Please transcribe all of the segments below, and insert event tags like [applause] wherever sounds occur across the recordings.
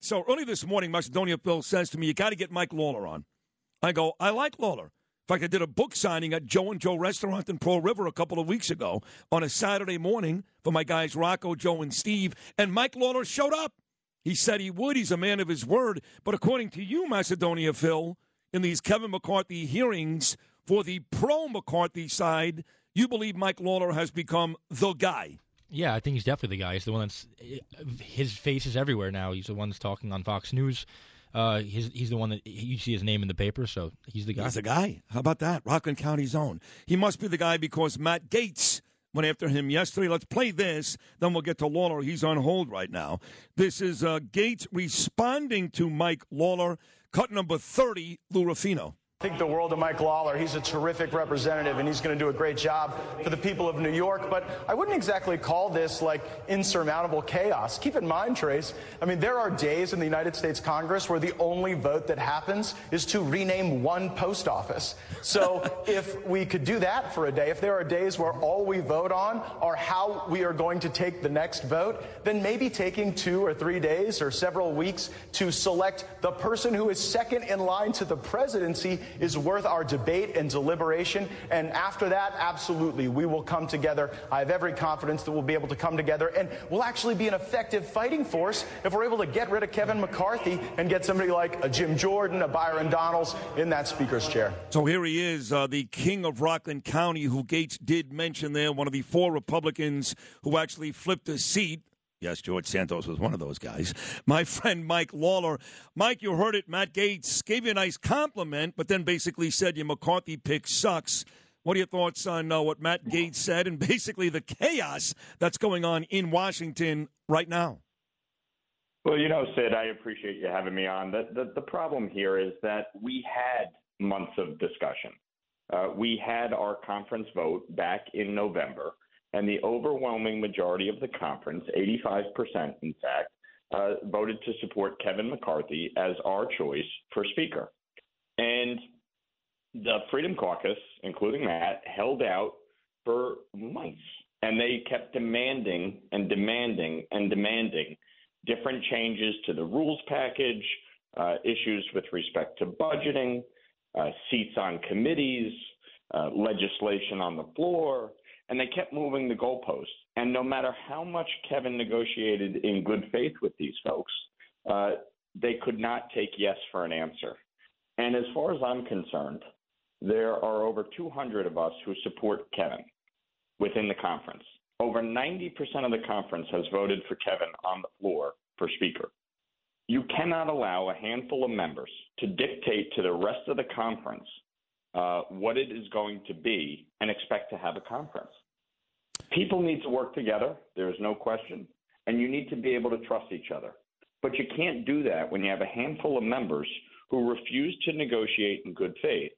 So early this morning, Macedonia Phil says to me, You got to get Mike Lawler on. I go, I like Lawler. In fact, I did a book signing at Joe and Joe Restaurant in Pearl River a couple of weeks ago on a Saturday morning for my guys Rocco, Joe, and Steve, and Mike Lawler showed up. He said he would. He's a man of his word. But according to you, Macedonia Phil, in these Kevin McCarthy hearings for the pro McCarthy side, you believe Mike Lawler has become the guy. Yeah, I think he's definitely the guy. He's the one that's his face is everywhere now. He's the one that's talking on Fox News. Uh, he's he's the one that you see his name in the paper, so he's the guy. He's the guy. How about that? Rockland County's own. He must be the guy because Matt Gaetz went after him yesterday. Let's play this, then we'll get to Lawler. He's on hold right now. This is uh, Gaetz responding to Mike Lawler. Cut number 30, Lou. I think the world of Mike Lawler. He's a terrific representative, and he's going to do a great job for the people of New York. But I wouldn't exactly call this like insurmountable chaos. Keep in mind, Trace, I mean, there are days in the United States Congress where the only vote that happens is to rename one post office. So [laughs] if we could do that for a day, if there are days where all we vote on are how we are going to take the next vote, then maybe taking two or three days or several weeks to select the person who is second in line to the presidency is worth our debate and deliberation. And after that, absolutely, we will come together. I have every confidence that we'll be able to come together and we'll actually be an effective fighting force if we're able to get rid of Kevin McCarthy and get somebody like a Jim Jordan, a Byron Donalds in that speaker's chair. So here he is, uh, the king of Rockland County, who Gaetz did mention there, one of the four Republicans who actually flipped a seat Yes, George Santos was one of those guys. [laughs] My friend Mike Lawler. Mike, you heard it. Matt Gaetz gave you a nice compliment, but then basically said your McCarthy pick sucks. What are your thoughts on uh, what Matt Gaetz said and [laughs] basically the chaos that's going on in Washington right now? Well, you know, Sid, I appreciate you having me on. The, the, the problem here is that we had months of discussion. Uh, we had our conference vote back in November and the overwhelming majority of the conference, 85% in fact, uh, voted to support Kevin McCarthy as our choice for Speaker. And the Freedom Caucus, including Matt, held out for months. And they kept demanding and demanding and demanding different changes to the rules package, uh, issues with respect to budgeting, uh, seats on committees, uh, legislation on the floor, and they kept moving the goalposts. And no matter how much Kevin negotiated in good faith with these folks, uh, they could not take yes for an answer. And as far as I'm concerned, there are over 200 of us who support Kevin within the conference. Over 90% of the conference has voted for Kevin on the floor for Speaker. You cannot allow a handful of members to dictate to the rest of the conference uh, what it is going to be and expect to have a conference. People need to work together. There is no question. And you need to be able to trust each other. But you can't do that when you have a handful of members who refuse to negotiate in good faith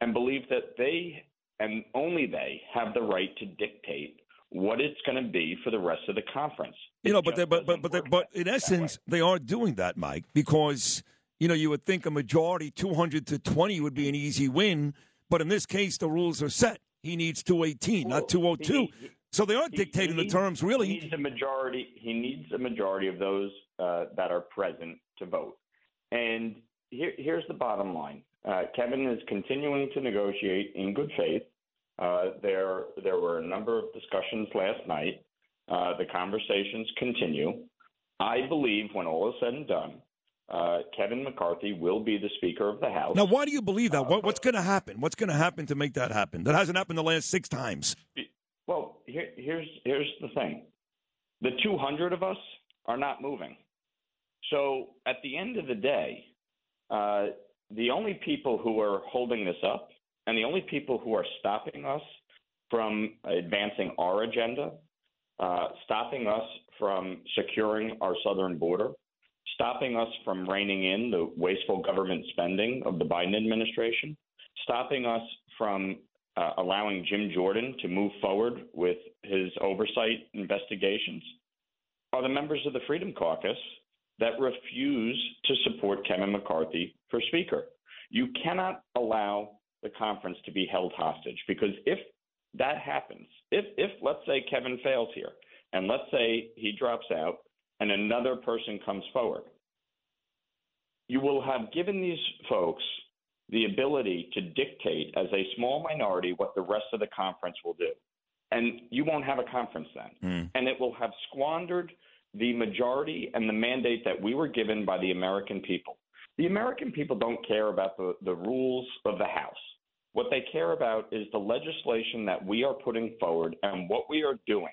and believe that they and only they have the right to dictate what it's going to be for the rest of the conference. You know, but they, but but but, but in essence, they are doing that, Mike, because – you know, you would think a majority, 200 to 20, would be an easy win. But in this case, the rules are set. He needs 218, well, not 202. He, so they are dictating he, he the terms, really. He needs a majority. He needs a majority of those uh, that are present to vote. And here, here's the bottom line: uh, Kevin is continuing to negotiate in good faith. Uh, there, there were a number of discussions last night. Uh, the conversations continue. I believe, when all is said and done, uh, Kevin McCarthy will be the Speaker of the House. Now, why do you believe that? Uh, what, what's going to happen? What's going to happen to make that happen? That hasn't happened the last six times. Well, here, here's here's the thing: the 200 of us are not moving. So at the end of the day, uh, the only people who are holding this up, and the only people who are stopping us from advancing our agenda, uh, stopping us from securing our southern border, stopping us from reining in the wasteful government spending of the Biden administration, stopping us from uh, allowing Jim Jordan to move forward with his oversight investigations, are the members of the Freedom Caucus that refuse to support Kevin McCarthy for Speaker. You cannot allow the conference to be held hostage because if that happens, if, if let's say Kevin fails here, and let's say he drops out and another person comes forward, you will have given these folks the ability to dictate as a small minority what the rest of the conference will do. And you won't have a conference then. Mm. And it will have squandered the majority and the mandate that we were given by the American people. The American people don't care about the, the rules of the House. What they care about is the legislation that we are putting forward and what we are doing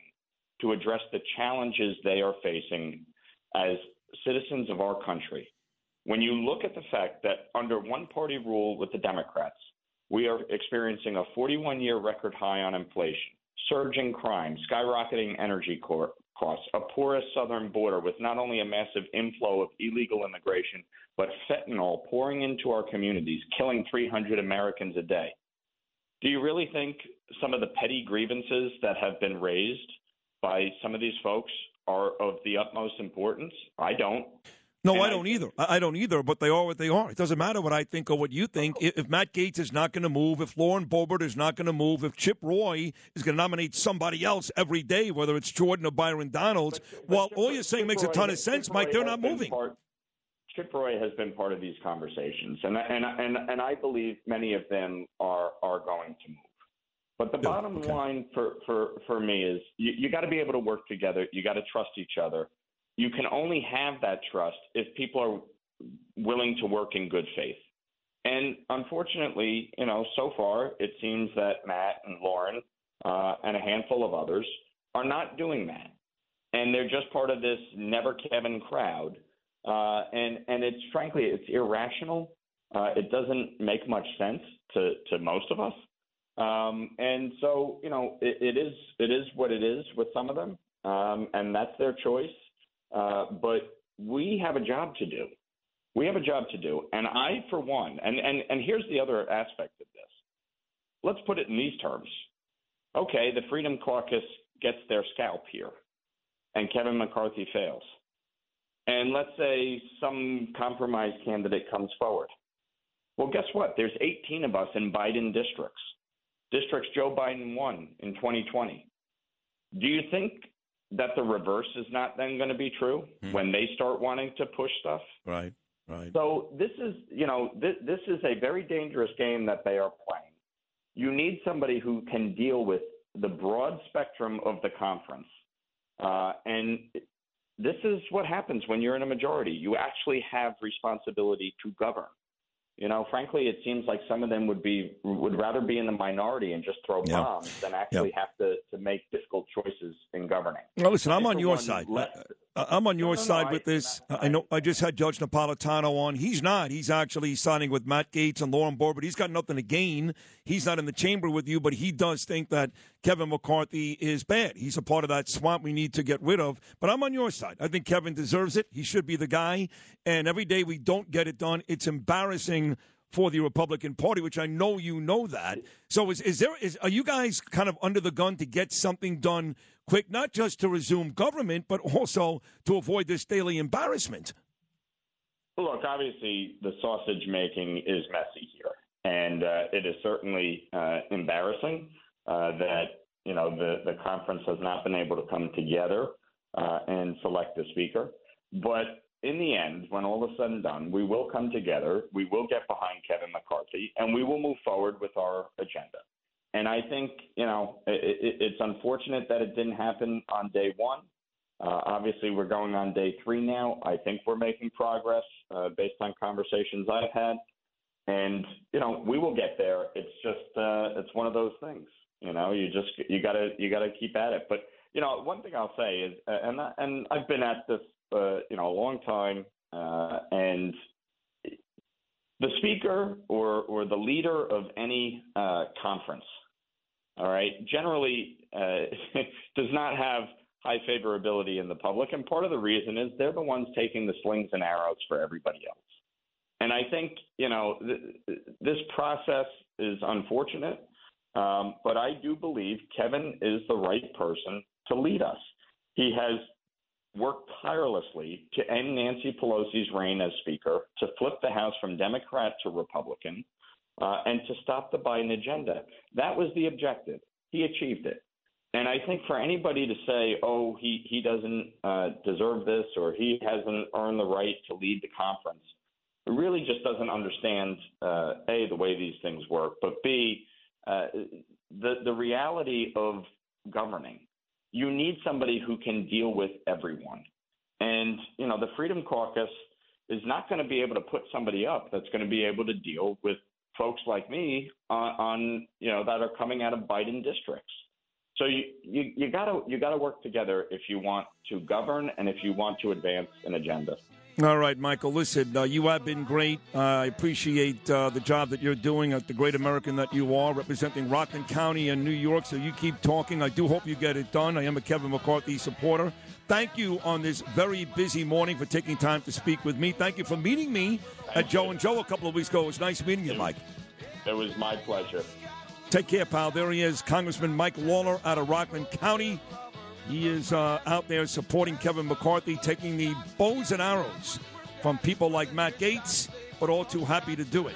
to address the challenges they are facing as citizens of our country. When you look at the fact that under one party rule with the Democrats, we are experiencing a 41 year record high on inflation, surging crime, skyrocketing energy costs, a porous southern border with not only a massive inflow of illegal immigration, but fentanyl pouring into our communities, killing 300 Americans a day. Do you really think some of the petty grievances that have been raised by some of these folks are of the utmost importance? I don't. No, and I don't I, either. I don't either, but they are what they are. It doesn't matter what I think or what you think. Oh. If, if Matt Gaetz is not going to move, if Lauren Boebert is not going to move, if Chip Roy is going to nominate somebody else every day, whether it's Jordan or Byron Donalds, but, but well, Chip, all you're saying Chip makes Roy, a ton of sense, Mike. They're not moving. Part, Chip Roy has been part of these conversations, and and and and I believe many of them are are going to move. But the bottom okay. line for, for, for me is you, you got to be able to work together. You got to trust each other you can only have that trust if people are willing to work in good faith. And unfortunately, you know, so far it seems that Matt and Lauren uh, and a handful of others are not doing that, and they're just part of this never Kevin crowd. Uh, and and it's frankly it's irrational. Uh, it doesn't make much sense to to most of us. Um, and so you know it, it is it is what it is with some of them, um, and that's their choice. Uh, but we have a job to do. We have a job to do. And I, for one, and, and, and here's the other aspect of this. Let's put it in these terms. Okay, the Freedom Caucus gets their scalp here, and Kevin McCarthy fails. And let's say some compromise candidate comes forward. Well, guess what? There's 18 of us in Biden districts, districts Joe Biden won in 2020. Do you think that the reverse is not then going to be true mm. when they start wanting to push stuff. Right, right. So this is, you know, this, this is a very dangerous game that they are playing. You need somebody who can deal with the broad spectrum of the conference. Uh, and this is what happens when you're in a majority. You actually have responsibility to govern. You know, frankly, it seems like some of them would be would rather be in the minority and just throw yep. bombs than actually yep. have to, to make difficult choices in governing. Well, listen, I'm on your side. Uh, I'm on your no, no, side no, with I, this. I, know I just had Judge Napolitano on. He's not. He's actually signing with Matt Gaetz and Lauren Boebert. He's got nothing to gain. He's not in the chamber with you, but he does think that Kevin McCarthy is bad. He's a part of that swamp we need to get rid of. But I'm on your side. I think Kevin deserves it. He should be the guy. And every day we don't get it done, it's embarrassing for the Republican Party, which I know you know that. So is, is there is are you guys kind of under the gun to get something done quick, not just to resume government, but also to avoid this daily embarrassment? Look, obviously the sausage making is messy here, and uh, it is certainly uh, embarrassing uh, that you know the the conference has not been able to come together uh, and select a speaker. But in the end, when all is said and done, we will come together, we will get behind Kevin McCarthy, and we will move forward with our agenda. And I think, you know, it, it, it's unfortunate that it didn't happen on day one. Uh, obviously, we're going on day three now. I think we're making progress uh, based on conversations I've had. And, you know, we will get there. It's just, uh, it's one of those things. You know, you just, you gotta, you gotta keep at it. But, you know, one thing I'll say is, uh, and, and I've been at this uh, you know a long time, uh, and the speaker or or the leader of any uh, conference, all right, generally uh, [laughs] does not have high favorability in the public, and part of the reason is they're the ones taking the slings and arrows for everybody else. And I think you know th- this process is unfortunate, um, but I do believe Kevin is the right person to lead us. He has worked tirelessly to end Nancy Pelosi's reign as Speaker, to flip the House from Democrat to Republican, uh, and to stop the Biden agenda. That was the objective. He achieved it. And I think for anybody to say, oh, he, he doesn't uh, deserve this or he hasn't earned the right to lead the conference, really just doesn't understand, uh, A, the way these things work, but B, uh, the, the reality of governing. You need somebody who can deal with everyone. And, you know, the Freedom Caucus is not going to be able to put somebody up that's going to be able to deal with folks like me on, on you know that are coming out of Biden districts. So you you, you gotta you gotta work together if you want to govern and if you want to advance an agenda. All right, Michael. Listen, uh, you have been great. Uh, I appreciate uh, the job that you're doing at the great American that you are, representing Rockland County and New York. So you keep talking. I do hope you get it done. I am a Kevin McCarthy supporter. Thank you on this very busy morning for taking time to speak with me. Thank you for meeting me Thank at you. Joe and Joe a couple of weeks ago. It was nice meeting you, Mike. It was my pleasure. Take care, pal. There he is, Congressman Mike Lawler out of Rockland County. He is uh, out there supporting Kevin McCarthy, taking the bows and arrows from people like Matt Gaetz, but all too happy to do it.